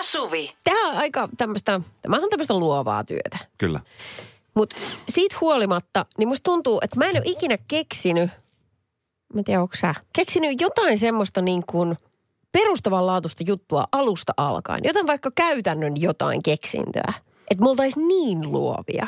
ja Suvi. Tämä on aika tämmöistä, tämähän on tämmöistä luovaa työtä. Kyllä. Mutta siitä huolimatta, niin musta tuntuu, että mä en ole ikinä keksinyt, mä en tiedä onko sä, keksinyt jotain semmoista niin kuin perustavanlaatuista juttua alusta alkaen. Jotain vaikka käytännön jotain keksintöä. Että me oltaisiin niin luovia.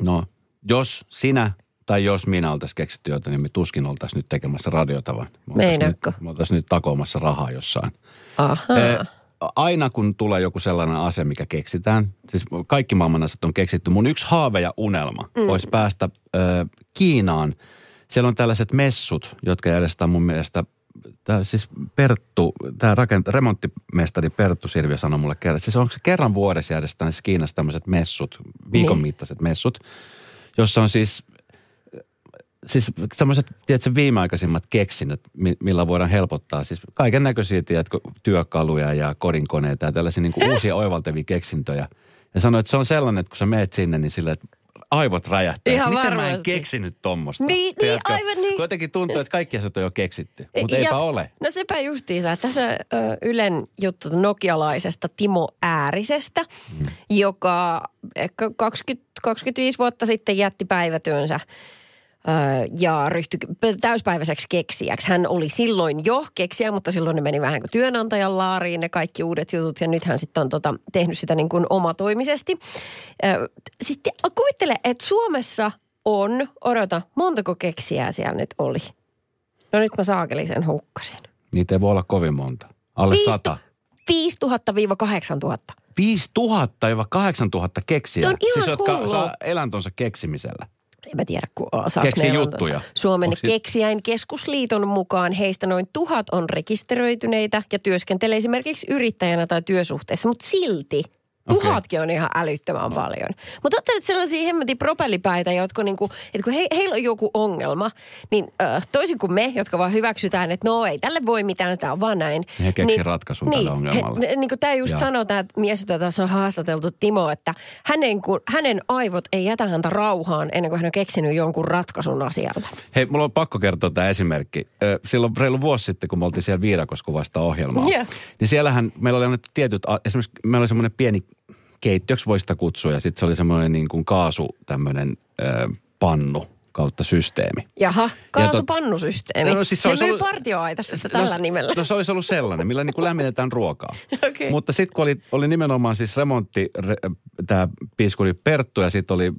No, jos sinä tai jos minä oltaisiin keksitty jotain, niin me tuskin oltaisiin nyt tekemässä radiota, vaan me oltaisiin nyt, me oltaisiin nyt takoamassa rahaa jossain. Ahaa. Eh, aina kun tulee joku sellainen ase, mikä keksitään, siis kaikki maailman asiat on keksitty. Mun yksi haave ja unelma mm. olisi päästä ö, Kiinaan. Siellä on tällaiset messut, jotka järjestää mun mielestä, tää, siis Perttu, tämä rakent- remonttimestari Perttu Sirviö sanoi mulle kerran, että siis onko se kerran vuodessa järjestää näissä Kiinassa tämmöiset messut, viikon Niin. mittaiset messut, jossa on siis siis tämmöiset, tiedätkö, viimeaikaisimmat keksinnöt, mi- millä voidaan helpottaa siis kaiken näköisiä, tiedätkö, työkaluja ja kodinkoneita ja tällaisia niin kuin uusia oivaltavia keksintöjä. Ja sanoi, että se on sellainen, että kun sä meet sinne, niin silleen, että aivot räjähtää. Ihan Miten mä en varmasti. keksinyt tommosta? Niin, niin, aivan niin. Kun jotenkin tuntuu, että kaikki asiat on jo keksitty, mutta eipä ole. No sepä justiinsa. Tässä ö, Ylen juttu nokialaisesta Timo Äärisestä, Mm. joka ehkä 20, 25 vuotta sitten jätti päivätyönsä ja ryhtyi täyspäiväiseksi keksijäksi. Hän oli silloin jo keksijä, mutta silloin ne meni vähän kuin työnantajan laariin ne kaikki uudet jutut ja nyt hän sitten on tota, tehnyt sitä niin kuin omatoimisesti. Sitten kuvittele, että Suomessa on, odota, montako keksijää siellä nyt oli? No nyt mä saakelin sen hukkasin. Niitä ei voi olla kovin monta. Alle Viisi sata. 5000-8000. 5000 vai 8000 keksijää. Tuo on ihan siis jotka saa elantonsa keksimisellä. En mä tiedä, kun saa Keksii juttuja. Suomen Onks keksijäin keskusliiton mukaan heistä noin tuhat on rekisteröityneitä ja työskentelee esimerkiksi yrittäjänä tai työsuhteessa, mutta silti Tuhatkin on ihan älyttömän paljon. Mutta ajattelet sellaisia hemmetin propellipäitä, jotka niinku, että kun he, heillä on joku ongelma, niin äh, toisin kuin me, jotka vaan hyväksytään, että no ei tälle voi mitään, tämä on vaan näin. He keksii ratkaisun tälle ongelmalle. He, niin kuin tämä just sanoo, tämä mies, jota tässä on haastateltu, Timo, että hänen, kun, hänen aivot ei jätä häntä rauhaan ennen kuin hän on keksinyt jonkun ratkaisun asialle. Hei, mulla on pakko kertoa tämä esimerkki. Ö, Silloin reilu vuosi sitten, kun me oltiin siellä Viidakossa kuvasta ohjelmaa, Joo. niin siellähän meillä oli annettu tietyt, esimerkiksi meillä oli semmoinen pieni keittiöksi voi sitä kutsua, ja sitten se oli semmoinen niin kuin kaasu tämmöinen ö, pannu kautta systeemi. Jaha, kaasupannusysteemi. No, no siis se ne myy ollut- partioaitassa tällä no, nimellä. No se olisi ollut sellainen, millä niin kuin lämmitetään ruokaa. Okei. Mutta sitten kun oli, oli nimenomaan siis remontti, tämä piiskuri Perttu ja sitten oli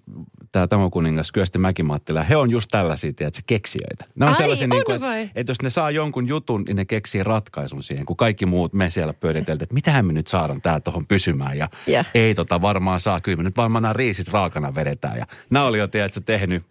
tämä Tamo Kuningas Kyösti Mäkimattila. He on just tällaisia, tiedätkö, keksijöitä. Ne on Ai, sellaisia, on niin kuin, vai? että, että jos ne saa jonkun jutun, niin ne keksii ratkaisun siihen, kun kaikki muut me siellä pyöriteltiin, että mitähän me nyt saadaan tää tuohon pysymään. Ja Ja. ei tota varmaan saa, kyllä me nyt varmaan nämä riisit raakana vedetään. Ja nämä oli jo, tiedätkö, tehnyt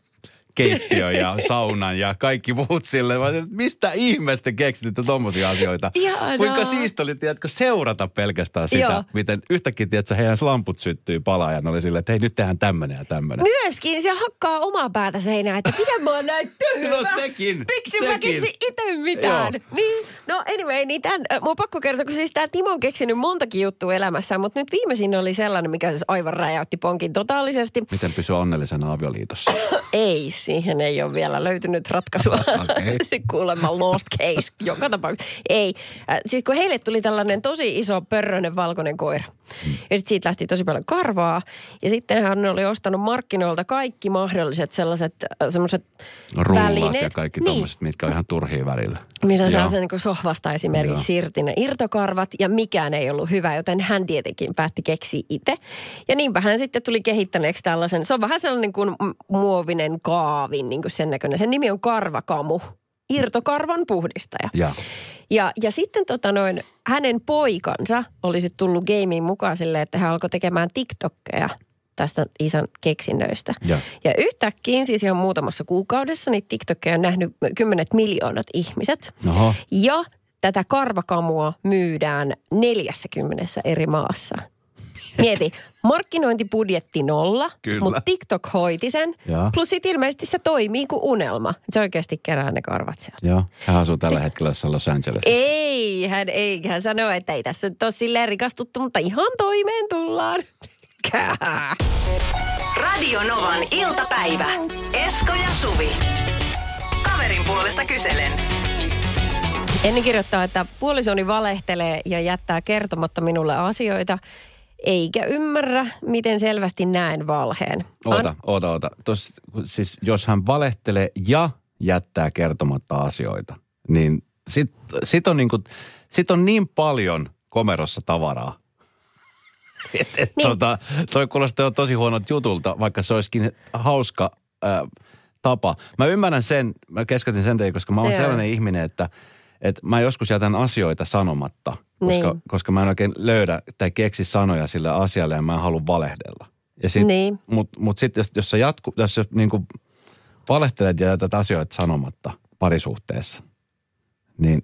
keittiö ja saunan ja kaikki muut sille. Mä Mistä ihmeestä keksitte tommosia asioita? Ihanaa. Kuinka siisti oli, tiedätkö, seurata pelkästään sitä, Joo. miten yhtäkkiä, tiedätkö, heidän lamput syttyy palaa ja ne oli silleen, että hei nyt tehdään tämmönen ja tämmönen. Myöskin se hakkaa omaa päätä seinään, että mitä mä oon näin tyhmä. No sekin, Miksi mä sekin. keksin itse mitään? Joo. Niin, no anyway, niin tämän, äh, mun on pakko kertoa, kun siis tämä Timo on keksinyt montakin juttua elämässään, mutta nyt viimeisin oli sellainen, mikä siis aivan räjäytti ponkin totaalisesti. Miten pysyä onnellisena avioliitossa? Ei, siihen ei ole vielä löytynyt ratkaisua. Okei. Kuulemma lost case joka tapauksessa. Ei. Äh, siis kun heille tuli tällainen tosi iso pörröinen valkoinen koira. Hmm. Ja sitten siitä lähti tosi paljon karvaa. Ja sitten hän oli ostanut markkinoilta kaikki mahdolliset sellaiset äh, semmoiset välineet. ja kaikki niin. tommoset, mitkä on ihan turhia välillä. Missä Joo. saa sen niin sohvasta esimerkiksi irti ne irtokarvat ja mikään ei ollut hyvä, joten hän tietenkin päätti keksiä itse. Ja niinpä hän sitten tuli kehittäneeksi tällaisen, se on vähän sellainen kuin m- muovinen kaavin, niin kuin sen näköinen. Sen nimi on karvakamu, irtokarvan puhdistaja. Ja. Ja, ja sitten tota noin, hänen poikansa olisi tullut gameen mukaan silleen, että hän alkoi tekemään TikTokkeja tästä isän keksinnöistä. Ja. ja yhtäkkiä siis ihan muutamassa kuukaudessa niin TikTokkeja on nähnyt kymmenet miljoonat ihmiset. Oho. Ja tätä karvakamua myydään 40 eri maassa. Mieti, markkinointibudjetti nolla, mutta TikTok hoiti sen. Joo. Plus sit ilmeisesti se toimii kuin unelma. Se oikeasti kerää ne karvat sieltä. Joo, hän asuu tällä hetkellä jossain Los Angelesissa. Ei, hän ei. Hän sanoi, että ei tässä nyt ole silleen rikastuttu, mutta ihan toimeen tullaan. Kää. Radio Novan iltapäivä. Esko ja Suvi. Kaverin puolesta kyselen. Enni kirjoittaa, että puolisoni valehtelee ja jättää kertomatta minulle asioita, eikä ymmärrä, miten selvästi näen valheen. Oota, An- oota, oota. Tos, siis jos hän valehtelee ja jättää kertomatta asioita, niin sit, sit, on, niinku, sit on niin paljon komerossa tavaraa. Et, et, Niin. tota, toi kuulostaa jo tosi huonot jutulta, vaikka se olisikin hauska ää, tapa. Mä ymmärrän sen, mä keskeytin sen teille, koska mä oon Joo. sellainen ihminen, että, että mä joskus jätän asioita sanomatta, koska, Niin. koska mä en oikein löydä tai keksi sanoja sille asialle ja mä en halua valehdella. Ja sit, Niin. Mutta mut sitten jos, jos sä jatku, jos sä niinku valehtelet ja jätät asioita sanomatta parisuhteessa, niin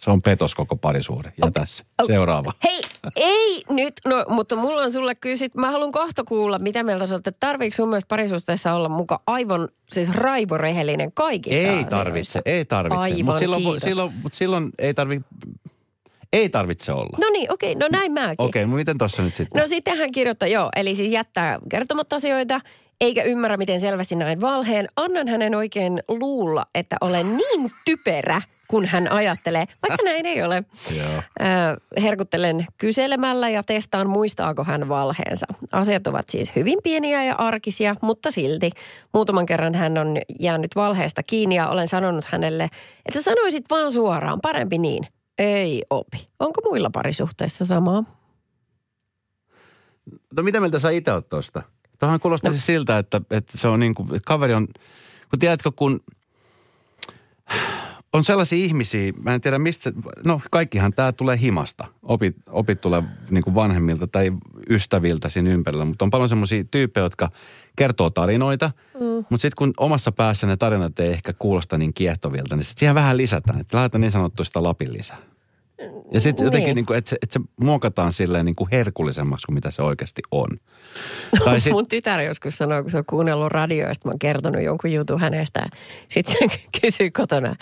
se on petos koko parisuhde. Jätä se. Seuraava. Hei, ei nyt, no, mutta mulla on sulle kyllä sit, mä haluan kohta kuulla, mitä mieltä sä oot, että tarviiko sun mielestä parisuhteessa olla muka aivan siis raivorehellinen kaikista Ei asioista? tarvitse, ei tarvitse. Aivan, Mutta silloin, kiitos. silloin, mut silloin ei tarvitse, ei tarvitse olla. No niin, okei, no näin mäkin. Okei, okay, miten tuossa nyt sitten? No sitten hän kirjoittaa, joo, eli siis jättää kertomatta asioita, eikä ymmärrä, miten selvästi näin valheen. Annan hänen oikein luulla, että olen niin typerä, kun hän ajattelee, vaikka näin ei ole. Joo. Herkuttelen kyselemällä ja testaan, muistaako hän valheensa. Asiat ovat siis hyvin pieniä ja arkisia, mutta silti. Muutaman kerran hän on jäänyt valheesta kiinni ja olen sanonut hänelle, että sanoisit vaan suoraan, parempi niin. Ei opi. Onko muilla parisuhteissa samaa? No mitä mieltä sä itse oot tuosta? Tuohan kuulostaisi no. siltä, että, että se on niin kuin, kaveri on, kun tiedätkö, kun on sellaisia ihmisiä, mä en tiedä mistä, no kaikkihan tämä tulee himasta. Opit, opit tulee niin kuin vanhemmilta tai ystäviltä siinä ympärillä, mutta on paljon semmoisia tyyppejä, jotka kertoo tarinoita, mm. mutta sitten kun omassa päässä ne tarinat ei ehkä kuulosta niin kiehtovilta, niin sitten siihen vähän lisätään, että lähdetään niin sanottu sitä Lapin lisää. Ja sitten jotenkin, Niin. niin kuin, että, se, että se muokataan silleen niin kuin herkullisemmaksi kuin mitä se oikeasti on. Tai sit, Mun tytär joskus sanoi, kun se on kuunnellut radioista, mä oon kertonut jonkun jutun hänestä. Sitten se kysyi kotona,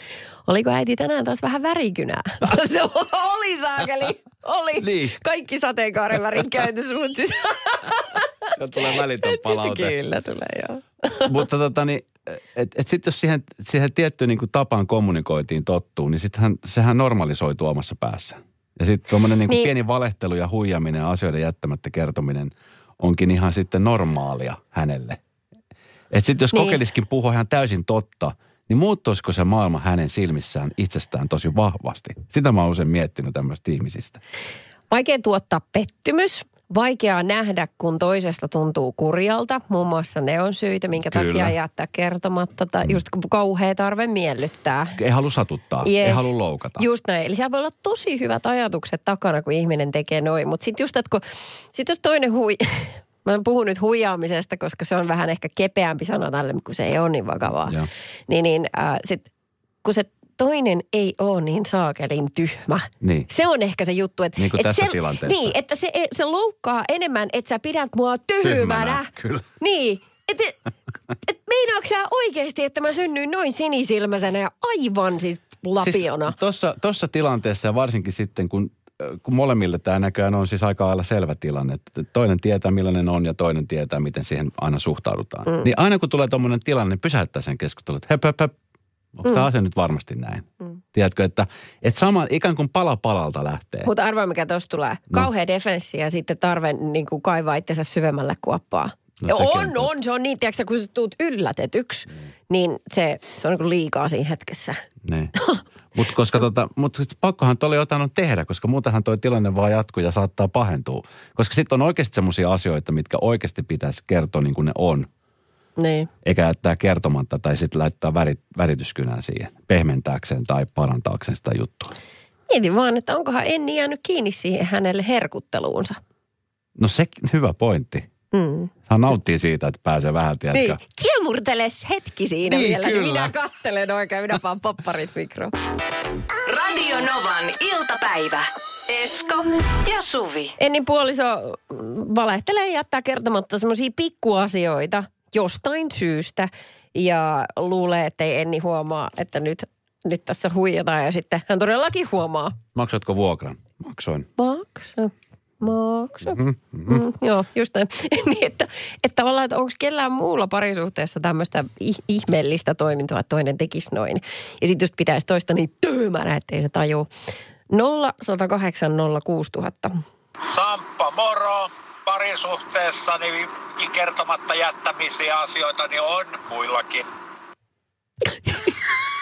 oliko äiti tänään taas vähän värikynää? Se oli saakeli, oli. Niin. Kaikki sateenkaaren värin käytös, mutta siis... tulee välitön palaute. Kyllä tulee, joo. Mutta tota niin, et, et sitten jos siihen, siihen tiettyyn niin kuin tapaan kommunikoitiin tottuu, niin sittenhän sehän normalisoituu omassa päässä. Ja sitten tuommoinen niin Niin. pieni valehtelu ja huijaminen ja asioiden jättämättä kertominen onkin ihan sitten normaalia hänelle. Että sitten jos Niin. niin. kokeilisikin puhua ihan täysin totta, niin muuttuisiko se maailma hänen silmissään itsestään tosi vahvasti? Sitä mä oon usein miettinyt tämmöistä ihmisistä. Vaikea tuottaa pettymys. Vaikeaa nähdä, kun toisesta tuntuu kurjalta. Muun muassa ne on syitä, minkä Kyllä. takia jättää kertomatta. Tai just kun kauhea tarve miellyttää. Ei halua satuttaa, yes. ei halua loukata. Just näin. Eli siellä voi olla tosi hyvät ajatukset takana, kun ihminen tekee noin. Mutta sitten just, että kun, sit jos toinen hui... Mä puhun nyt huijaamisesta, koska se on vähän ehkä kepeämpi sana tälle, kun se ei ole niin vakavaa. Joo. Niin, niin äh, sit, kun se toinen ei ole niin saakelin tyhmä. Niin. Se on ehkä se juttu, että... Niin kuin et tässä se, tilanteessa. Niin, että se, se loukkaa enemmän, että sä pidät mua tyhmänä. Tyhmänä, kyllä. Niin, että et meinaatko sä oikeasti, että mä synnyin noin sinisilmäisenä ja aivan siis lapiona? Siis tossa, tossa tilanteessa ja varsinkin sitten, kun, kun molemmille tämä näköjään on siis aika lailla selvä tilanne, että toinen tietää millainen on ja toinen tietää, miten siihen aina suhtaudutaan. Mm. Niin aina kun tulee tuommoinen tilanne, niin pysäyttää sen keskustelun, että höp, höp, höp, onko mm. tämä asia nyt varmasti näin? Mm. Tiedätkö, että, että sama ikään kuin pala palalta lähtee. Mutta arvaa, mikä tuossa tulee. No. Kauhea defenssi ja sitten tarve niin kuin kaivaa itsensä syvemmälle kuoppaa. No on, on on, se on niin, tiedätkö, kun sä tuut yllätetyksi, mm. niin se, se on niin kuin liikaa siinä hetkessä. Niin. Mutta koska tota, mut pakkohan tuolla jotain on tehdä, koska muutenhan toi tilanne vaan jatkuu ja saattaa pahentua. Koska sitten on oikeasti semmoisia asioita, mitkä oikeasti pitäisi kertoa niin kuin ne on. Niin. eikä jättää kertomatta tai sitten laittaa värit, värityskynää siihen pehmentääkseen tai parantaakseen sitä juttua. Mietin vaan, että onkohan Enni jäänyt kiinni siihen hänelle herkutteluunsa. No se hyvä pointti. Mm. Hän nauttii siitä, että pääsee vähän, tiedätkö? Niin, kiemurteles hetki siinä Niin, vielä. kyllä. Niin minä kattelen oikein, minä paan popparit mikroon. Radio Novan iltapäivä. Esko ja Suvi. Ennin puoliso valehtelee ja jättää kertomatta semmoisia pikkuasioita jostain syystä. Ja luulee, että ei Enni huomaa, että nyt, nyt tässä huijataan. Ja sitten hän todellakin huomaa. Maksatko vuokran? Maksoin. Maksa. maksa. Mm-hmm. Mm, joo, just näin. niin, että, että tavallaan, että onko kellään muulla parisuhteessa tämmöistä ihmeellistä toimintoa, että toinen tekisi noin. Ja sitten just pitäisi toista niin töymänä, ettei se tajuu. 0 108 06000. Samppa, moro! Parisuhteessa niin kertomatta jättämisiä asioita niin on muillakin.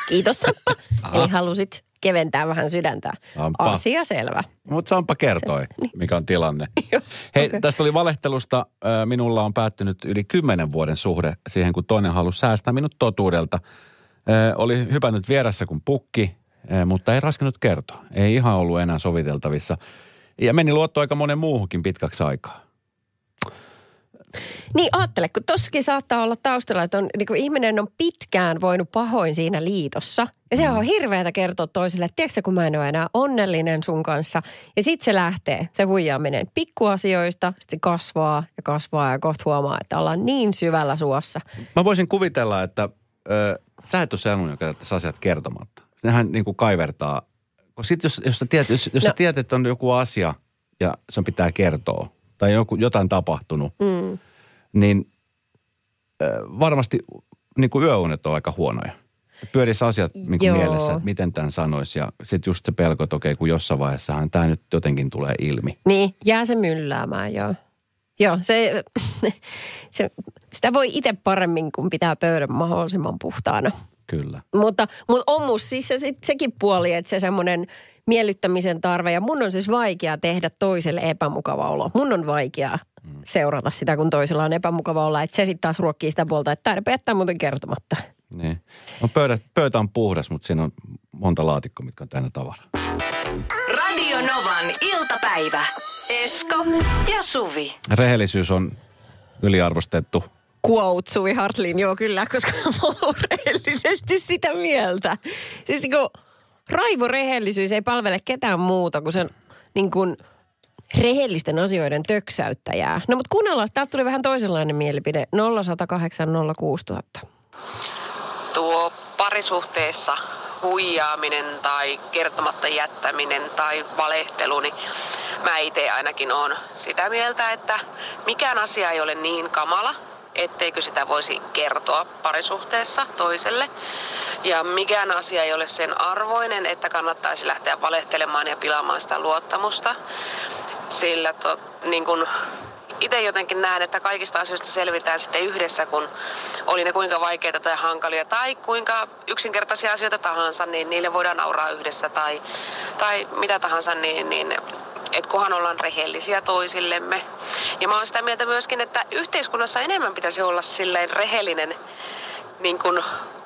Kiitos Samppa. Eli halusit keventää vähän sydäntä. Sampa. Asia selvä. Mutta Sampa kertoi, Se, niin. mikä on tilanne. Hei, okay. tästä oli valehtelusta. Minulla on päättynyt yli kymmenen vuoden suhde siihen, kun toinen halusi säästää minut totuudelta. Oli hypännyt vieressä kuin pukki, mutta ei raskinut kertoa. Ei ihan ollut enää soviteltavissa. Ja meni luotto aika monen muuhunkin pitkäksi aikaa. Niin ajattele, kun tossakin saattaa olla taustalla, että on, niin kuin ihminen on pitkään voinut pahoin siinä liitossa. Ja se on mm. hirveätä kertoa toiselle, että tiedätkö kun mä en ole enää onnellinen sun kanssa. Ja sitten se lähtee, se huijaaminen pikkuasioista, sitten se kasvaa ja kasvaa ja kohta huomaa, että ollaan niin syvällä suossa. Mä voisin kuvitella, että ö, sä et ole sellainen, joka jättäisi asiat kertomatta. Nehän niin kuin kaivertaa. Sit jos, jos, sä tiedät, jos, jos no. sä tiedät, että on joku asia ja sen pitää kertoa, tai joku, jotain tapahtunut, mm. Niin varmasti niin kuin yöunet on aika huonoja. Pyörisi asiat niin kuin mielessä, että miten tämän sanoisi. Ja sitten just se pelko, että okei, kun jossain vaiheessahan tämä nyt jotenkin tulee ilmi. Niin, jää se mylläämään, joo. Joo, se, se, sitä voi itse paremmin, kun pitää pöydän mahdollisimman puhtaana. Kyllä. Mutta, mutta on siis se, sekin puoli, että se semmoinen miellyttämisen tarve. Ja mun on siis vaikea tehdä toiselle epämukava olo. Mun on vaikea mm. seurata sitä, kun toisella on epämukava olla. Että se sitten taas ruokkii sitä puolta, että tämä jättää muuten kertomatta. Niin. No pöydä, pöytä on puhdas, mutta siinä on monta laatikkoa, mitkä on täynnä tavaraa. Radio Novan iltapäivä. Esko ja Suvi. Rehellisyys on yliarvostettu quote Suvi Hartlin, joo kyllä, koska mä oon rehellisesti sitä mieltä. Siis niin kuin, raivorehellisyys ei palvele ketään muuta kuin sen niin kuin, rehellisten asioiden töksäyttäjää. No mutta kuunnellaan, täältä tuli vähän toisenlainen mielipide. 0108 06000. Tuo parisuhteessa huijaaminen tai kertomatta jättäminen tai valehtelu, niin mä itse ainakin on sitä mieltä, että mikään asia ei ole niin kamala, etteikö sitä voisi kertoa parisuhteessa toiselle. Ja mikään asia ei ole sen arvoinen, että kannattaisi lähteä valehtelemaan ja pilaamaan sitä luottamusta. Sillä to, niin kun itse jotenkin näen, että kaikista asioista selvitään sitten yhdessä, kun oli ne kuinka vaikeita tai hankalia tai kuinka yksinkertaisia asioita tahansa, niin niille voidaan nauraa yhdessä tai, tai mitä tahansa, niin, niin että kunhan ollaan rehellisiä toisillemme. Ja mä oon sitä mieltä myöskin, että yhteiskunnassa enemmän pitäisi olla silleen rehellinen niin kuin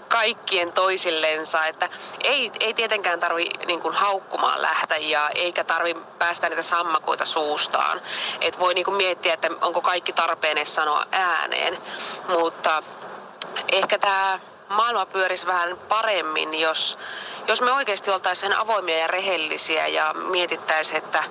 kaikkien toisillensa, että ei, ei tietenkään tarvi niin kuin haukkumaan lähtäjiä, eikä tarvi päästä niitä sammakoita suustaan. Et voi niin kuin miettiä, että onko kaikki tarpeen edes sanoa ääneen, mutta ehkä tämä maailma pyörisi vähän paremmin, jos, jos me oikeasti oltaisiin avoimia ja rehellisiä ja mietittäisiin, että,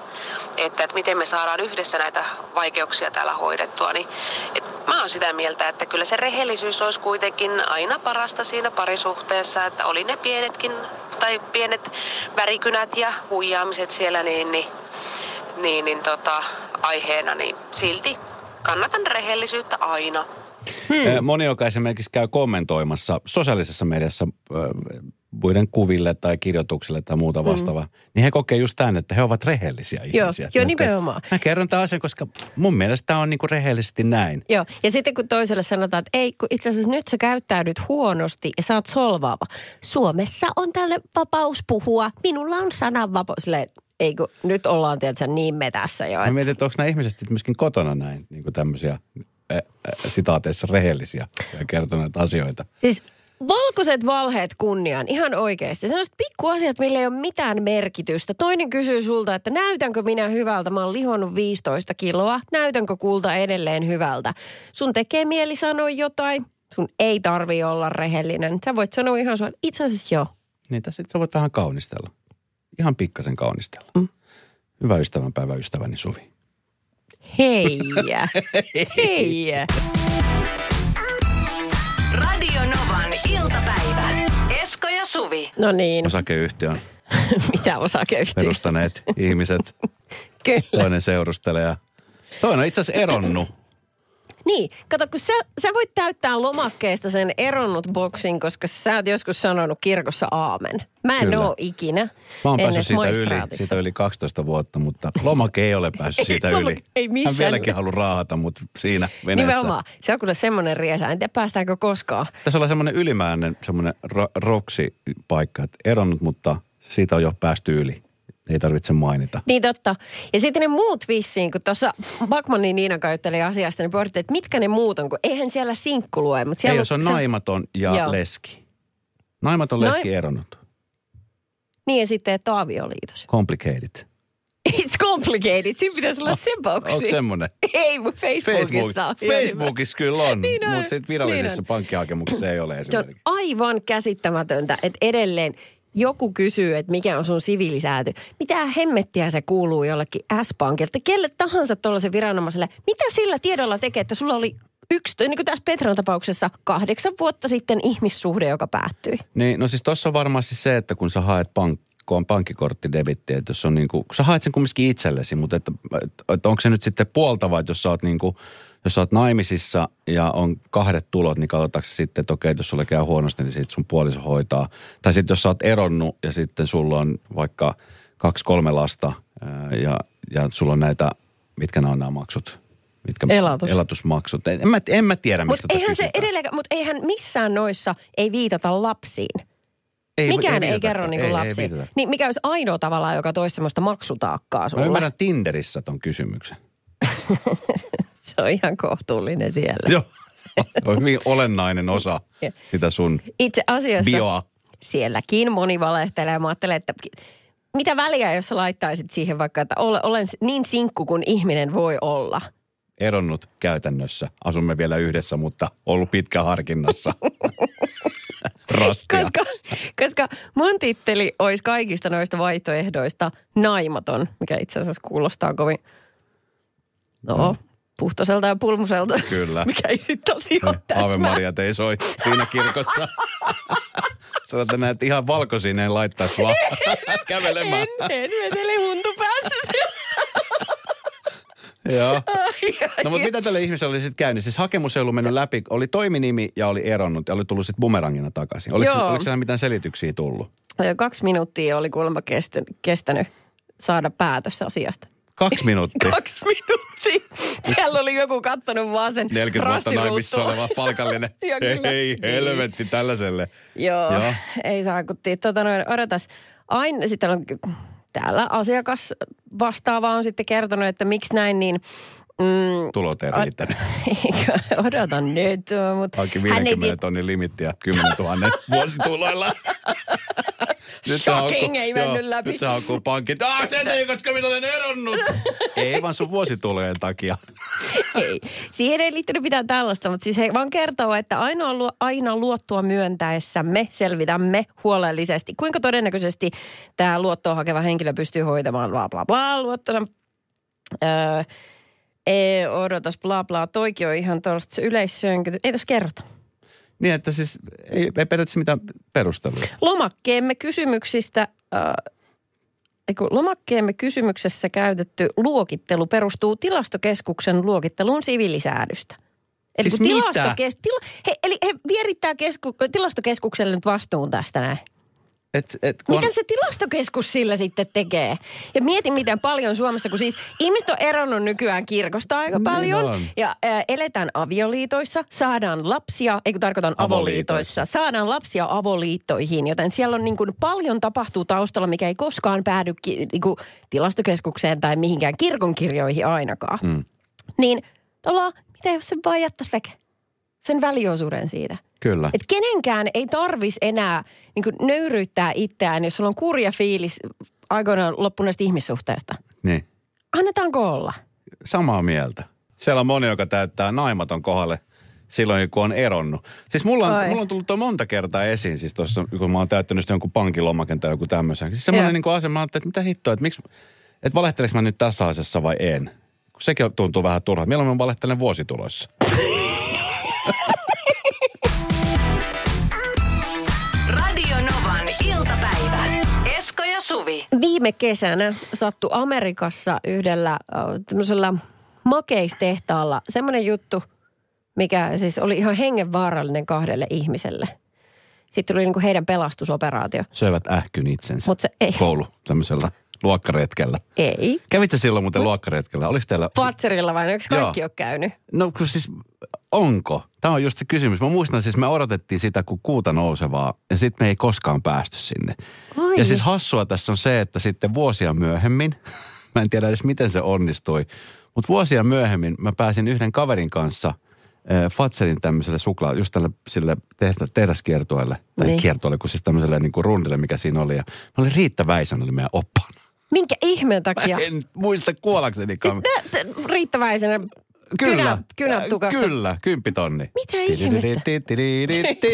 että, että miten me saadaan yhdessä näitä vaikeuksia täällä hoidettua, niin et mä oon sitä mieltä, että kyllä se rehellisyys olisi kuitenkin aina parasta siinä parisuhteessa, että oli ne pienetkin tai pienet värikynät ja huijaamiset siellä niin, niin, niin, niin tota, aiheena, niin silti kannatan rehellisyyttä aina. Hmm. Moni, joka esimerkiksi käy kommentoimassa sosiaalisessa mediassa muiden kuville tai kirjoituksille tai muuta hmm. vastaavaa, hmm. niin he kokee just tämän, että he ovat rehellisiä Joo, ihmisiä. Joo, nimenomaan. Mä kerron tämän asian, koska mun mielestä tämä on niinku rehellisesti näin. Joo, ja sitten kun toiselle sanotaan, että ei, kun itse asiassa nyt sä käyttäydyt huonosti ja sä oot solvaava. Suomessa on tälle vapaus puhua, minulla on sananvapaus. Silleen, ei kun nyt ollaan tietysti niin metässä jo. Mä mietin, että onko nämä ihmiset sitten myöskin kotona näin, niin kuin tämmöisiä sitaateissa rehellisiä ja kertoneet asioita. Siis valkoiset valheet kunniaan, ihan oikeasti. Sellaiset pikkuasiat, millä ei ole mitään merkitystä. Toinen kysyy sulta, että näytänkö minä hyvältä? Mä oon lihonnut 15 kiloa. Näytänkö kulta edelleen hyvältä? Sun tekee mieli sanoa jotain. Sun ei tarvi olla rehellinen. Sä voit sanoa ihan suoraan, itse asiassa joo. Niin, tässä sä voit vähän kaunistella. Ihan pikkasen kaunistella. Mm. Hyvä ystävänpäivä, ystäväni Suvi. Hei! Hei! Radio Novan Suvi. No niin. Osakeyhtiön Mitä osakeyhtiö? perustaneet ihmiset. Kyllä. toinen seurustelee ja toinen on itse asiassa eronnut. Niin, kato, kun sä, sä voit täyttää lomakkeesta sen eronnut boksin, koska sä oot joskus sanonut kirkossa aamen. Mä en Kyllä. oo ikinä. Mä oon päässyt siitä yli, siitä yli 12 vuotta, mutta lomake ei ole päässyt siitä yli. ei missään Hän vieläkin haluaa raahata, mutta siinä veneessä. Nimenomaan. Se on kyllä semmoinen riesa. En tiedä, päästäänkö koskaan. Tässä olla semmoinen ylimäinen semmoinen ro- roksi-paikka, että eronnut, mutta siitä on jo päästy yli. Ei tarvitse mainita. Niin totta. Ja sitten ne muut vissiin, kun tuossa Bakmanin Niina käytteli asiasta, niin pohdittiin, että mitkä ne muut on, kun eihän siellä sinkku lue. Mutta siellä Ei, jos on naimaton ja Joo. leski. Naimaton Nai- leski eronnut. Niin ja sitten, että on avioliitos. Complicated. It's complicated. Siinä pitäisi olla se boksi. Onko semmoinen? Ei, mun Facebookissa on. Facebookissa kyllä on, Niin on. mutta sitten virallisessa Niin pankkihakemuksessa ei ole Se on esimerkiksi. aivan käsittämätöntä, että edelleen joku kysyy, että mikä on sun siviilisääty. Mitä hemmettiä se kuuluu jollekin S-pankilta, kelle tahansa tuollaisen viranomaiselle. Mitä sillä tiedolla tekee, että sulla oli yksi, niin kuin tässä Petran tapauksessa, kahdeksan vuotta sitten ihmissuhde, joka päättyi. Niin, no siis tuossa on varmasti se, että kun sä haet pank, kun on pankkikorttidebitti, että jos on niin kuin, sä haet sen kumminkin itsellesi, mutta että, että, että onko se nyt sitten puoltava, että jos sä oot niin kuin, jos sä oot naimisissa ja on kahdet tulot, niin katsotaanko sitten, että okei, jos sulle käy huonosti, niin sitten sun puoliso hoitaa. Tai sitten jos sä oot eronnut ja sitten sulla on vaikka kaksi, kolme lasta ja, ja sulla on näitä, mitkä nämä on nämä maksut? Mitkä, Elatus. Elatusmaksut. En mä, en mä tiedä, mistä Mutta eihän se edelleenkään, mutta eihän missään noissa ei viitata lapsiin. Ei, Mikään ei, viitatakaan. kerro niin Ei- kuin ei lapsiin. viitata. niin mikä olisi ainoa tavallaan, joka toisi semmoista maksutaakkaa Mä sulle. ymmärrän Tinderissä ton kysymyksen. Se on ihan kohtuullinen siellä. Joo. On hyvin olennainen osa sitä sun Itse asiassa bioa. sielläkin moni valehtelee. Mä ajattelen, että mitä väliä, jos sä laittaisit siihen vaikka, että ole- olen niin sinkku kuin ihminen voi olla. Eronnut käytännössä. Asumme vielä yhdessä, mutta ollut pitkä harkinnassa. Rastia. Koska, koska mun titteli olisi kaikista noista vaihtoehdoista naimaton, mikä itse asiassa kuulostaa kovin, no, puhtoiselta ja pulmuselta. Kyllä. Mikä ei sitten tosiaan Ave täsmää. Maria ei soi siinä kirkossa. Sä että näet ihan valkoisineen laittaisi vaan kävelemään. En, en vetele huntu päässä Joo. No mutta mitä tälle ihmiselle oli sitten käynyt? Siis hakemus ei ollut mennyt läpi. Oli toiminimi ja oli eronnut ja oli tullut sitten bumerangina takaisin. Oliko, Joo. oliko siellä mitään selityksiä tullut? Kaksi minuuttia oli kuulemma kestänyt, kestänyt saada päätös asiasta. Kaksi minuuttia. Kaksi minuuttia. Siellä oli joku kattonut vaan sen 40 vuotta naimissa oleva palkallinen. Ei, ei, helvetti tällaiselle. Joo, Joo. Ei saa kun tota noin, odotas. Aina sitten on täällä asiakas vastaava on sitten kertonut, että miksi näin, niin mm, Tulot ei riittänyt. Odotan nyt, mutta Hankin hän ei 50 tonnin limittiä ja 10 000 vuosituloilla. nyt Shocking, ei mennyt läpi. Nyt se haukkuu pankit. Ah, sen takia, koska minä olen eronnut. ei vaan sun vuositulojen takia. ei. Siihen ei liittynyt mitään tällaista, mutta siis he vaan kertoo, että aina, luo, aina luottoa myöntäessämme selvitämme huolellisesti, kuinka todennäköisesti tämä luottoa hakeva henkilö pystyy hoitamaan bla bla bla luottonsa. Öö, ei, odotas bla bla, toikin on ihan tuollaista yleissönkyty. Ei tässä kerrota. Niin, että siis ei, ei periaatteessa mitään perusteluja. Lomakkeemme kysymyksistä, äh, eiku, lomakkeemme kysymyksessä käytetty luokittelu perustuu tilastokeskuksen luokitteluun siviilisäädystä. Eli, Siis kun tilastokes, tila, he, eli he vierittää kesku, tilastokeskukselle nyt vastuun tästä näin. Et, et, kun Mitä on, se tilastokeskus sillä sitten tekee? Ja mietin, miten paljon Suomessa, kun siis ihmiset on eronnut nykyään kirkosta aika Niin paljon. on. Ja ä, eletään avioliitoissa, saadaan lapsia, ei kun tarkoitan avoliitoissa. Avoliitoissa. Saadaan lapsia avoliittoihin, joten siellä on niin kuin paljon tapahtuu taustalla, mikä ei koskaan päädy ki, niin kuin tilastokeskukseen tai mihinkään kirkonkirjoihin ainakaan. Mm. Niin tavallaan, mitä jos se vaan jättäisi veke? Sen väliosuuden siitä. Kyllä. Et kenenkään ei tarvis enää niin kuin nöyryyttää itseään, jos sulla on kurja fiilis aikoinaan loppuneesta ihmissuhteesta. Niin. Annetaanko olla? Samaa mieltä. Siellä on moni, joka täyttää naimaton kohdalle silloin, kun on eronnut. Siis mulla on, Oi. mulla on tullut tuo monta kertaa esiin, siis tuossa, kun mä oon täyttänyt sitten jonkun pankin lomaken tai joku tämmöisen. Siis semmoinen niin asema, että mitä hittoa, että miksi, että valehtelis mä nyt tässä asiassa vai en? Kun sekin tuntuu vähän turhaa. Mieluummin mä valehtelen vuosituloissa. Suvi. Viime kesänä sattui Amerikassa yhdellä äh, tämmöisellä makeistehtaalla semmoinen juttu, mikä siis oli ihan hengenvaarallinen kahdelle ihmiselle. Sitten tuli niinku heidän pelastusoperaatio. Söivät ähkyn itsensä. Mut se ei. Koulu tämmöisellä luokkaretkellä. Ei. Kävitte silloin muuten luokkaretkellä? Oliko teillä... Patserilla vai eikö kaikki Joo. ole käynyt? No kun siis, onko? Tämä on just se kysymys. Mä muistan siis, me odotettiin sitä kuin kuuta nousevaa ja sitten me ei koskaan päästy sinne. Ai. Ja siis hassua tässä on se, että sitten vuosia myöhemmin, mä en tiedä edes miten se onnistui, mutta vuosia myöhemmin mä pääsin yhden kaverin kanssa äh, Fatserin tämmöiselle suklaa, just tälle sille tehdaskiertueelle, tai Niin. kiertueelle, kun siis tämmöiselle niin kuin rundille, mikä siinä oli. Ja mä olin Riitta oli meidän oppaana. Minkä ihmeen takia? Mä en muista kuollaksenikaan. Tä- tä- Riittäväisenä Kyllä. kynä, kynät tukassa. Kyllä, kymppitonni. Mitä ihmettä?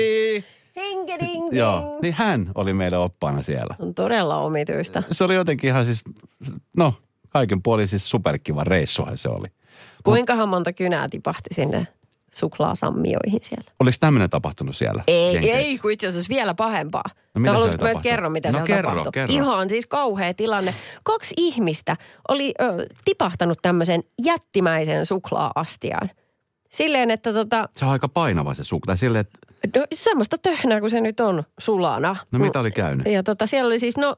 Joo, niin hän oli meille oppaana siellä. On todella omituista. Se oli jotenkin ihan siis, no, kaiken puolin siis superkiva reissuhan se oli. Kuinkahan monta kynää tipahti sinne suklaasammioihin siellä? Oliko tämmöinen tapahtunut siellä? Ei, Jenkeissä? ei, kun itse asiassa vielä pahempaa. No mitä No, haluatko kerron, mitä No siellä kerro, tapahtui? kerro. Ihan siis kauhea tilanne. Kaksi ihmistä oli ö, tipahtanut tämmöisen jättimäisen suklaa-astiaan. Silleen, että tota, Se on aika painava se suklaa. Sille, että, no, semmoista töhnää kuin se nyt on sulana. no mitä oli käynyt? Ja tota, siellä oli siis, no,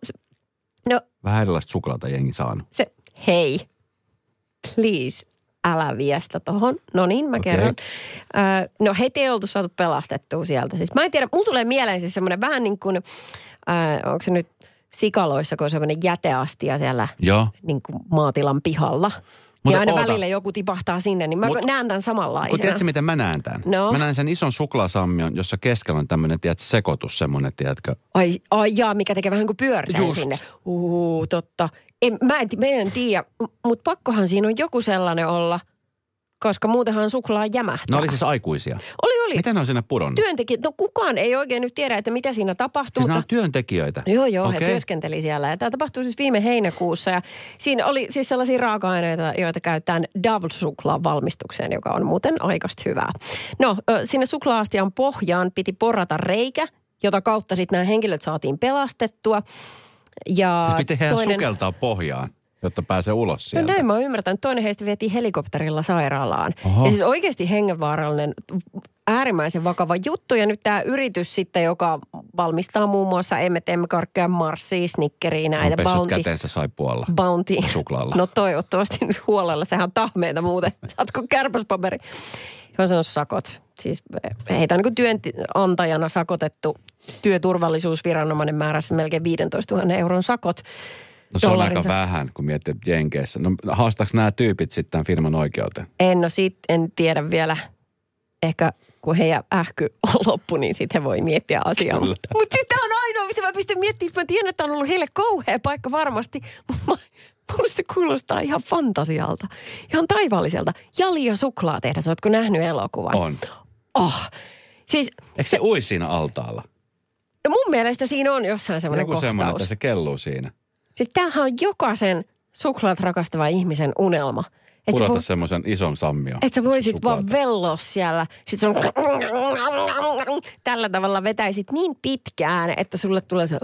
no Vähän erilaista suklaata jengi saanut. se, hei, please, älä viestä tohon. No niin, mä Okei. kerron. Ö, no heti ei oltu saatu pelastettua sieltä. Siis mä en tiedä, mulla tulee mieleen siis semmoinen vähän niin kuin, ö, onko se nyt sikaloissa, kun on semmoinen jäteastia siellä Joo. niin kuin maatilan pihalla. Mutta ja aina oota. välillä joku tipahtaa sinne, niin mä Mut- näen tämän samanlaisena. Mutta tiedätkö, miten mä näen tämän? No. Mä näen sen ison suklaasammion, jossa keskellä on tämmöinen, tiedätkö, sekoitus semmoinen, tiedätkö. Ai, ai jaa, mikä tekee vähän kuin pyörtää sinne. Uu, totta. En, mä, en, mä en tiedä, mutta pakkohan siinä on joku sellainen olla, koska muutenhan suklaa jämähtää. Ne oli siis aikuisia. Oli, oli. Miten ne on sinne pudonnut? Työntekijät, no kukaan ei oikein nyt tiedä, että mitä siinä tapahtui, Siis mutta... on työntekijöitä. Joo, joo, okay. He työskenteli siellä. Ja tämä tapahtui siis viime heinäkuussa. Ja siinä oli siis sellaisia raaka-aineita, joita käytetään double-suklaan valmistukseen, joka on muuten aikaista hyvää. No, sinne suklaastian pohjaan piti porata reikä, jota kautta sitten nämä henkilöt saatiin pelastettua. Ja Siis piti heidän sukeltaa pohjaan, jotta pääsee ulos No sieltä. näin mä oon ymmärtänyt. Toinen heistä vietiin helikopterilla sairaalaan. Oho. Ja siis oikeasti hengenvaarallinen, äärimmäisen vakava juttu. Ja nyt tämä yritys sitten, joka valmistaa muun muassa M&M-karkkeja, Marsia, Snickeria, on näitä Bounty. käteensä saippualla. Bounty. Suklaalla. No toivottavasti huolella. Sehän on tahmeita muuten. Saatko kärpäspaperi? Mä sanon sakot. Siis heitä on niin työnantajana sakotettu työturvallisuusviranomainen määrässä melkein 15 000 euron sakot. No se on aika vähän, kun miettii Jenkeissä. No haastaako nämä tyypit sitten tämän firman oikeuteen? En, no sit en tiedä vielä. Ehkä kun heidän ähky on loppu, niin sitten he voi miettiä asiaa. Mutta mut siis tämä on ainoa, mitä mä pystyn miettimään. Mä tiedän, että on ollut heille kauhea paikka varmasti. Mutta mulle se kuulostaa ihan fantasialta. Ihan taivaalliselta. Jali ja suklaatehdas, ootko nähnyt elokuvan? On. Oh. Siis Eikö se ui siinä altaalla? no mun mielestä siinä on jossain semmoinen Joku semmoinen, kohtaus. että se kelluu siinä. Siis tämähän on jokaisen suklaat rakastava ihmisen unelma. Et Pudota voi- semmoisen ison sammion. Että sä voisit suklaata. vaan velloa siellä. Sitten sun tällä tavalla vetäisit niin pitkään, että sulle tulee se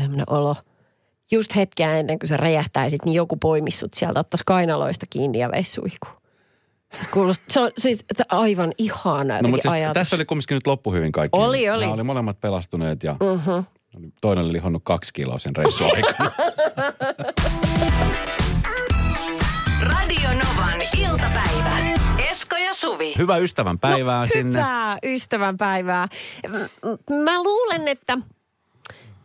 semmoinen olo. Just hetkeä ennen kuin sä räjähtäisit, niin joku poimissut sieltä, ottaisi kainaloista kiinni ja veisi suihkuun. Se, kuulostaa, se on siis että aivan ihana No mutta siis ajatus. tässä oli kumminkin nyt loppu hyvin kaikki. Oli, oli. Nämä oli molemmat pelastuneet ja Mhm. toinen oli lihonnut kaksi kiloa sen reissun aikana. Radio Novan iltapäivä. Esko ja Suvi. Hyvää ystävän päivää no, sinne. Hyvää ystävänpäivää. M- Mä luulen, että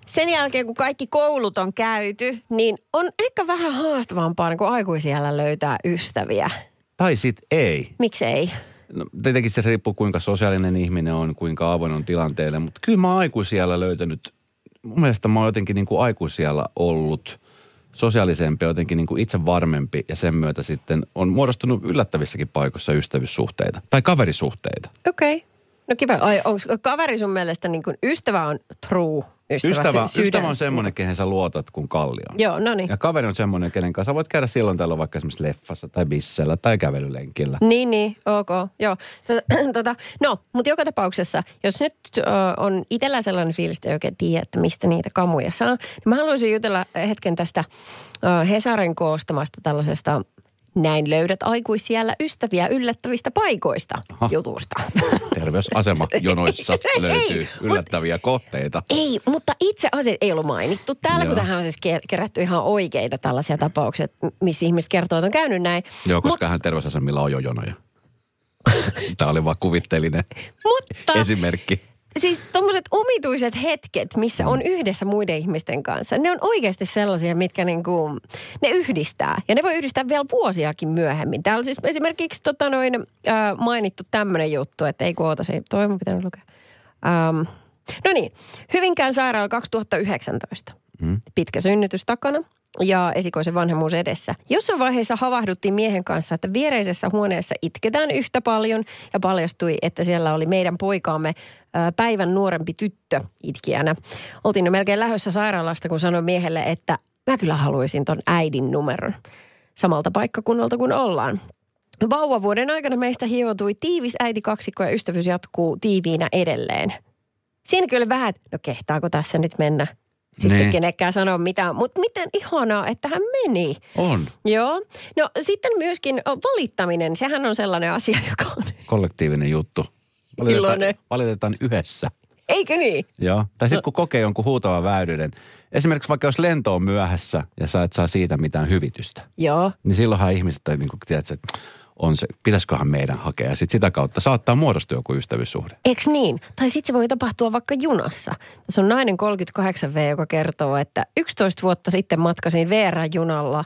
sen jälkeen kun kaikki koulut on käyty, niin on ehkä vähän haastavampaa niin kuin aikuisiellä löytää ystäviä. Tai sit ei. Miksei? No, tietenkin se riippuu kuinka sosiaalinen ihminen on, kuinka avoin on tilanteelle, mutta kyllä mä oon aikuisiellä löytänyt, mun mielestä mä oon jotenkin niin kuin aikuisiellä ollut sosiaalisempi, jotenkin niin kuin itse varmempi ja sen myötä sitten on muodostunut yllättävissäkin paikoissa ystävyyssuhteita tai kaverisuhteita. Okei. Okay. No kiva. Ai, onko kaveri sun mielestä niin kuin ystävä on true ystävä. Ystävä, sy- ystävä on semmoinen, kehen sä luotat kuin kallio. Joo, no niin. Ja kaveri on semmoinen, kenen kanssa voit käydä silloin tällä vaikka esimerkiksi leffassa tai bissellä tai kävelylenkillä. Niin, niin, ok, joo. Tota, tota, no, mutta joka tapauksessa, jos nyt ö, on itsellä sellainen fiilis, että ei oikein tiedä, että mistä niitä kamuja saa, niin mä haluaisin jutella hetken tästä ö, Hesarin koostamasta tällaisesta näin löydät aikuisiellä ystäviä yllättävistä paikoista Aha. jutusta. Terveysasema jonoissa Ei, löytyy mut- yllättäviä kohteita. Ei, mutta itse asiassa ei ollut mainittu täällä, Joo. kun tähän on siis ke- kerätty ihan oikeita tällaisia tapauksia, missä ihmiset kertoo, että on käynyt näin. Joo, koska hän terveysasemilla on jo jonoja. Tämä oli vaan kuvitteellinen Mutta esimerkki. Siis tuommoiset omituiset hetket, missä on yhdessä muiden ihmisten kanssa, ne on oikeasti sellaisia, mitkä niinku, ne yhdistää. Ja ne voi yhdistää vielä vuosiakin myöhemmin. Täällä on siis esimerkiksi tota noin, äh, mainittu tämmöinen juttu, että ei kun oota, se toi mun pitänyt lukea. Ähm, no niin, Hyvinkään sairaala 2019. Mm. Pitkä synnytys takana ja esikoisen vanhemmuus edessä. Jossain vaiheessa havahduttiin miehen kanssa, että viereisessä huoneessa itketään yhtä paljon ja paljastui, että siellä oli meidän poikaamme päivän nuorempi tyttö itkijänä. Oltiin jo melkein lähdössä sairaalasta, kun sanoin miehelle, että mä kyllä haluaisin ton äidin numeron samalta paikkakunnalta kuin ollaan. Vauvavuoden aikana meistä hioutui tiivis äitikaksikko ja ystävyys jatkuu tiiviinä edelleen. Siinä kyllä vähän, no kehtaako tässä nyt mennä sitten Niin. kenenkään sanoa mitään. Mutta miten ihanaa, että hän meni. On. Joo. No sitten myöskin valittaminen, sehän on sellainen asia, joka on... Kollektiivinen juttu. Valitetaan, Iloinen. valitetaan yhdessä. Eikö niin? Joo. Tai No. sitten kun kokee jonkun huutavan väydyyden. Esimerkiksi vaikka jos lento on myöhässä ja sä et saa siitä mitään hyvitystä. Joo. Niin silloinhan ihmiset, tai niin kuin, tiedät, että on se, pitäisiköhän meidän hakea. Ja sitten sitä kautta saattaa muodostua joku ystävyyssuhde. Eks niin? Tai sitten se voi tapahtua vaikka junassa. Tässä on nainen 38V, joka kertoo, että 11 vuotta sitten matkasin VR-junalla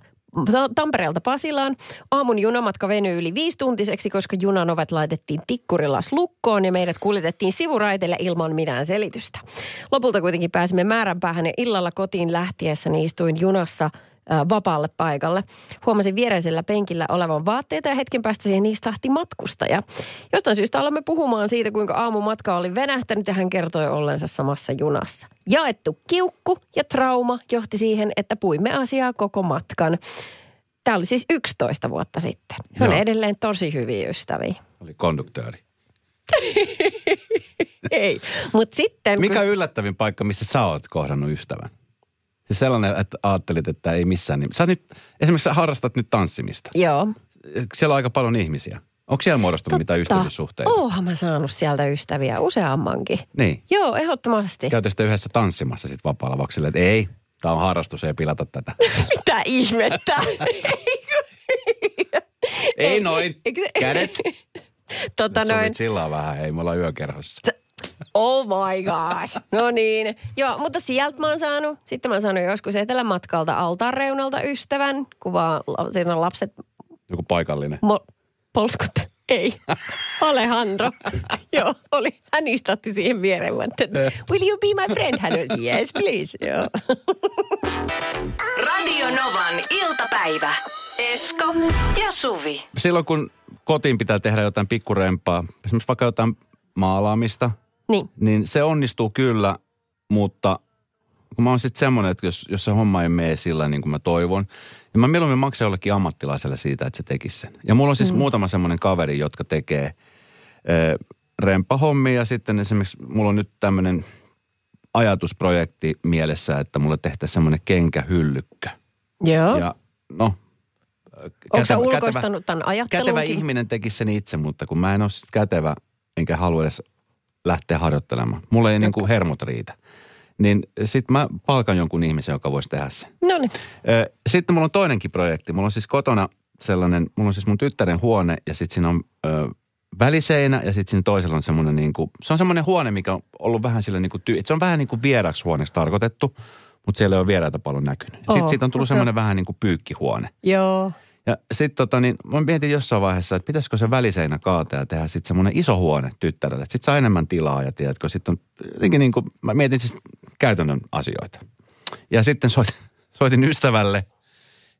Ta- Tampereelta Pasilaan. Aamun junamatka venyi yli viisituntiseksi, koska junan ovet laitettiin tikkurilas lukkoon ja meidät kuljetettiin sivuraiteille ilman mitään selitystä. Lopulta kuitenkin pääsimme määränpäähän ja illalla kotiin lähtiessä niin istuin junassa vapaalle paikalle. Huomasin viereisellä penkillä olevan vaatteita ja hetken päästä siihen niistä tahti matkustaja. Jostain syystä alamme puhumaan siitä, kuinka aamumatka oli venähtänyt ja hän kertoi ollensa samassa junassa. Jaettu kiukku ja trauma johti siihen, että puimme asiaa koko matkan. Tämä oli siis 11 vuotta sitten. He on edelleen tosi hyviä ystäviä. Oli konduktööri. Ei. Mutta sitten... kun- Mikä on yllättävin paikka, missä sä oot kohdannut ystävän? Siis sellainen, että ajattelit, että ei missään. Niin. Sä nyt, esimerkiksi sä harrastat nyt tanssimista. Joo. Siellä on aika paljon ihmisiä. Onko siellä muodostunut mitään ystävyyssuhteita? Oonhan mä saanut sieltä ystäviä useammankin. Niin. Joo, ehdottomasti. Käytä sitten yhdessä tanssimassa sitten vapaalla vaksille, että ei, tämä on harrastus, ei pilata tätä. Mitä ihmettä? ei noin, kädet. tota Nyt noin. sillä vähän, hei, me ollaan yökerhossa. Oh my gosh. No niin. Joo, mutta sieltä mä oon saanut. Sitten mä oon saanut joskus etelämatkalta altaan reunalta ystävän. Kuvaa, siinä on lapset Joku paikallinen. mo- polskut. Ei. Alejandro. Joo, oli. Hän istatti siihen viereen. Mä ajattelin, Will you be my friend? Hän oli, yes please. Joo. Radio Novan iltapäivä. Esko ja Suvi. Silloin kun kotiin pitää tehdä jotain pikkurempaa, esimerkiksi vaikka jotain maalaamista, Niin. niin se onnistuu kyllä, mutta kun mä oon sitten semmoinen, että jos, jos se homma ei mene sillä niin kuin mä toivon, niin mä mieluummin maksan jollekin ammattilaiselle siitä, että se tekisi sen. Ja mulla on siis mm. muutama semmoinen kaveri, jotka tekee ö, remppahommia ja sitten esimerkiksi mulla on nyt tämmöinen ajatusprojekti mielessä, että mulle tehtäisiin semmoinen kenkähyllykkö. Joo. Ja no, Onko sä ulkoistanut tämän ajattelunkin? Kätevä ihminen tekisi sen itse, mutta kun mä en ole kätevä, enkä halua edes lähteä harjoittelemaan. Mulle ei niin kuin hermot riitä. Niin sit mä palkan jonkun ihmisen, joka voisi tehdä sen. No niin. Sitten mulla on toinenkin projekti. Mulla on siis kotona sellainen, mulla on siis mun tyttären huone ja sitten siinä on ö, väliseinä ja sitten siinä toisella on semmoinen niin kuin, se on semmoinen huone, mikä on ollut vähän sillä niin kuin, ty- se on vähän niin kuin vieraksi huoneeksi tarkoitettu, mutta siellä ei ole vieraita paljon näkynyt. Sitten siitä on tullut semmoinen vähän niin kuin pyykkihuone. Joo. Ja sitten tota niin, mä mietin jossain vaiheessa, että pitäisikö se väliseinä kaata ja tehdä sitten semmoinen iso huone tyttärelle. Sitten saa enemmän tilaa ja tiedätkö, sitten on jotenkin niin kuin, mä mietin siis käytännön asioita. Ja sitten soitin, soitin ystävälle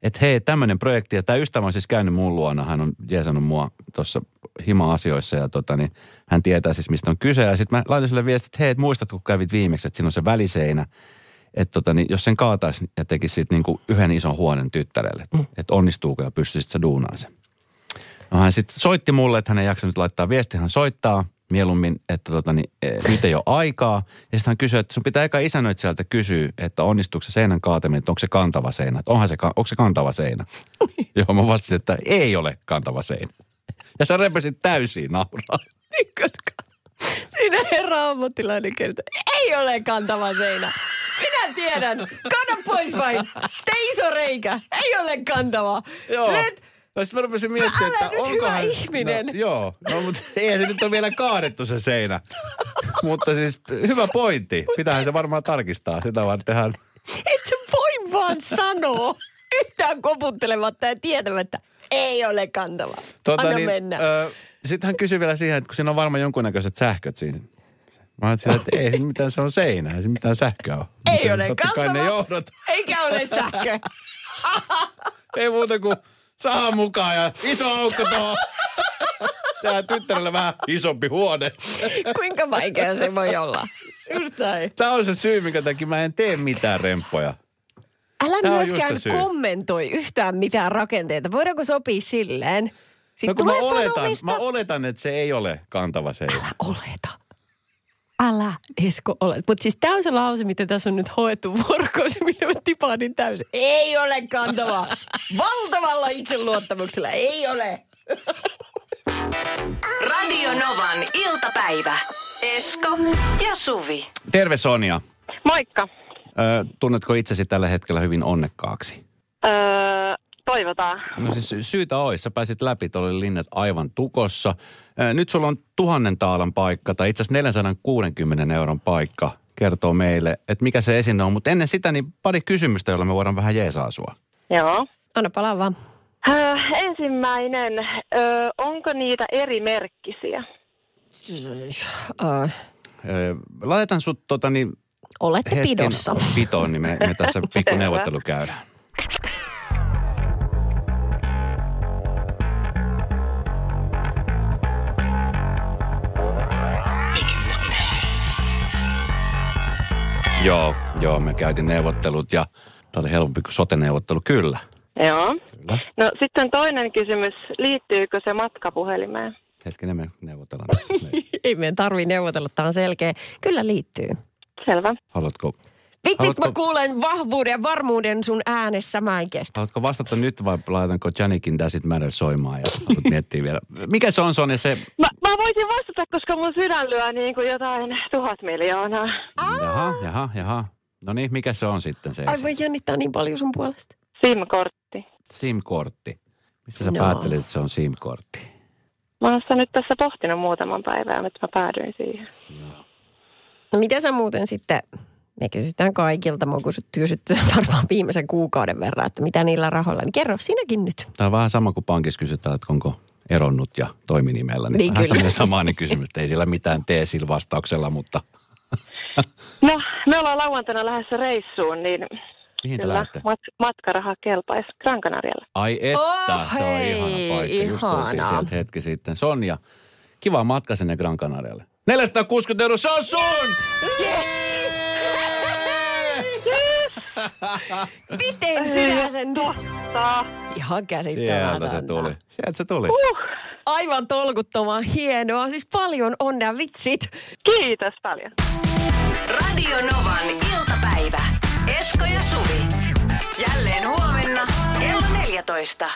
että hei, tämmöinen projekti, ja tämä ystävä on siis käynyt mun luona, hän on jeesannut mua tuossa hima-asioissa, ja tota, niin, hän tietää siis, mistä on kyse, ja sitten mä laitoin sille viestin, että hei, et muistatko, kun kävit viimeksi, että siinä on se väliseinä, että tota, niin, jos sen kaataisi ja tekisi siitä niin kuin yhden ison huoneen tyttärelle, mm. että onnistuuko ja pystyisit sä duunaan sen. No hän sitten soitti mulle, että hän ei jaksanut laittaa viestiä, hän soittaa mieluummin, että tota, niin, e, nyt ei ole aikaa. Ja sitten hän kysyi, että sun pitää eka sieltä kysyä, että onnistuuko se seinän kaataminen, että onko se kantava seinä. Että onhan se, onko se kantava seinä. Joo, mä vastasin, että ei ole kantava seinä. Ja sä repesit täysin nauraa. Niin, koska siinä herra ammattilainen kertoo, ei ole kantava seinä. Minä tiedän. Kanna pois vain. Tee iso reikä. Ei ole kantava. Joo. Let, No sitten mä rupesin miettimään, että onko hyvä ihminen. No, joo, no mutta ei se nyt ole vielä kaadettu se seinä. mutta siis hyvä pointti. Pitäähän se varmaan tarkistaa. Sitä vartenhan... Et sä voi vaan sanoa yhtään koputtelematta ja tietämättä, ei ole kantava. Tota, Anna niin, mennä. sitten hän kysyi vielä siihen, että kun siinä on varmaan jonkunnäköiset sähköt siinä. Mä ajattelin, että ei mitään, se on seinä, ei se mitään sähköä ole. Ei mutta ole kantava, ne johdot. eikä ole sähkö. ei muuta kuin saa mukaan ja iso aukko tuohon. Tää tyttärellä vähän isompi huone. Kuinka vaikea se voi olla? Yhtään. Tämä on se syy, minkä takia mä en tee mitään remppoja. Älä Tämä myöskään kommentoi yhtään mitään rakenteita. Voidaanko sopia silleen? Sitten no kun mä oletan, mä oletan, että se ei ole kantava seinä. Älä oleta. Älä Esko ole. Mutta siis tämä on se lause, miten tässä on nyt hoettu vuorokausi, millä mä tipahdin täysin. Ei ole kantava. Valtavalla itseluottamuksella. Ei ole. Radio Novan iltapäivä. Esko ja Suvi. Terve Sonja. Moikka. Ö, tunnetko itsesi tällä hetkellä hyvin onnekkaaksi? Öö, toivotaan. No siis syytä olisi. Sä pääsit läpi, tuolla linnat aivan tukossa. Nyt sulla on tuhannen taalan paikka, tai itse asiassa 460 euron paikka, kertoo meille, että mikä se esine on. Mutta ennen sitä, niin pari kysymystä, joilla me voidaan vähän jeesaa sua. Joo. Anna palaa vaan. Öö, ensimmäinen, öö, onko niitä eri merkkisiä? Öö. Laitan sut tota niin... Olette pidossa. Pitoon, niin me, me tässä pikku neuvottelu käydään. Joo, joo, me käytiin neuvottelut ja tämä oli helpompi kuin sote-neuvottelu, kyllä. Joo. Kyllä. No sitten toinen kysymys, liittyykö se matkapuhelimeen? Hetkinen, me neuvotellaan tässä. Ei meidän tarvii neuvotella, tämä on selkeä. Kyllä liittyy. Selvä. Haluatko Vitsit, Haluatko... mä kuulen vahvuuden ja varmuuden sun äänessä, mä en kestä. Haluatko vastata nyt vai laitanko Janikin Does It Matter soimaan ja haluat miettiä vielä. Mikä se on Sonja se? Mä, mä voisin vastata, koska mun sydän lyö niin kuin jotain tuhat miljoonaa. Jaha, jaha, jaha. No niin, mikä se on sitten se? Ai voi jännittää niin paljon sun puolesta. SIM-kortti. SIM-kortti. Mistä sä no. päättelit, että se on SIM-kortti? Mä oon nyt tässä pohtinut muutaman päivää, mutta mä päädyin siihen. No. No mitä sä muuten sitten me kysytään kaikilta, mä oon kysytty varmaan viimeisen kuukauden verran, että mitä niillä rahoilla. Niin kerro sinäkin nyt. Tämä on vähän sama kuin pankissa kysytään, että onko eronnut ja toiminimellä. Niin, niin vähän kyllä. samainen kysymys, että ei siellä mitään tee sillä vastauksella, mutta... no, me ollaan lauantaina lähdössä reissuun, niin Mihin kyllä mat- matkaraha kelpaisi Gran Canarialle. Ai että, oh, se on hei, ihana paikka. Ihana. Just sieltä hetki sitten. Sonja, kiva matka sinne Gran Canarialle. 460 euroa, se on sun! Yeah! Miten sinä sen totta? Ihan käsittämätöntä. Sieltä se tuli. Sieltä se tuli. Uh. Aivan tolkuttoman hienoa. Siis paljon onnea vitsit. Kiitos paljon. Radio Novan iltapäivä. Esko ja Suvi. Jälleen huomenna kello 14.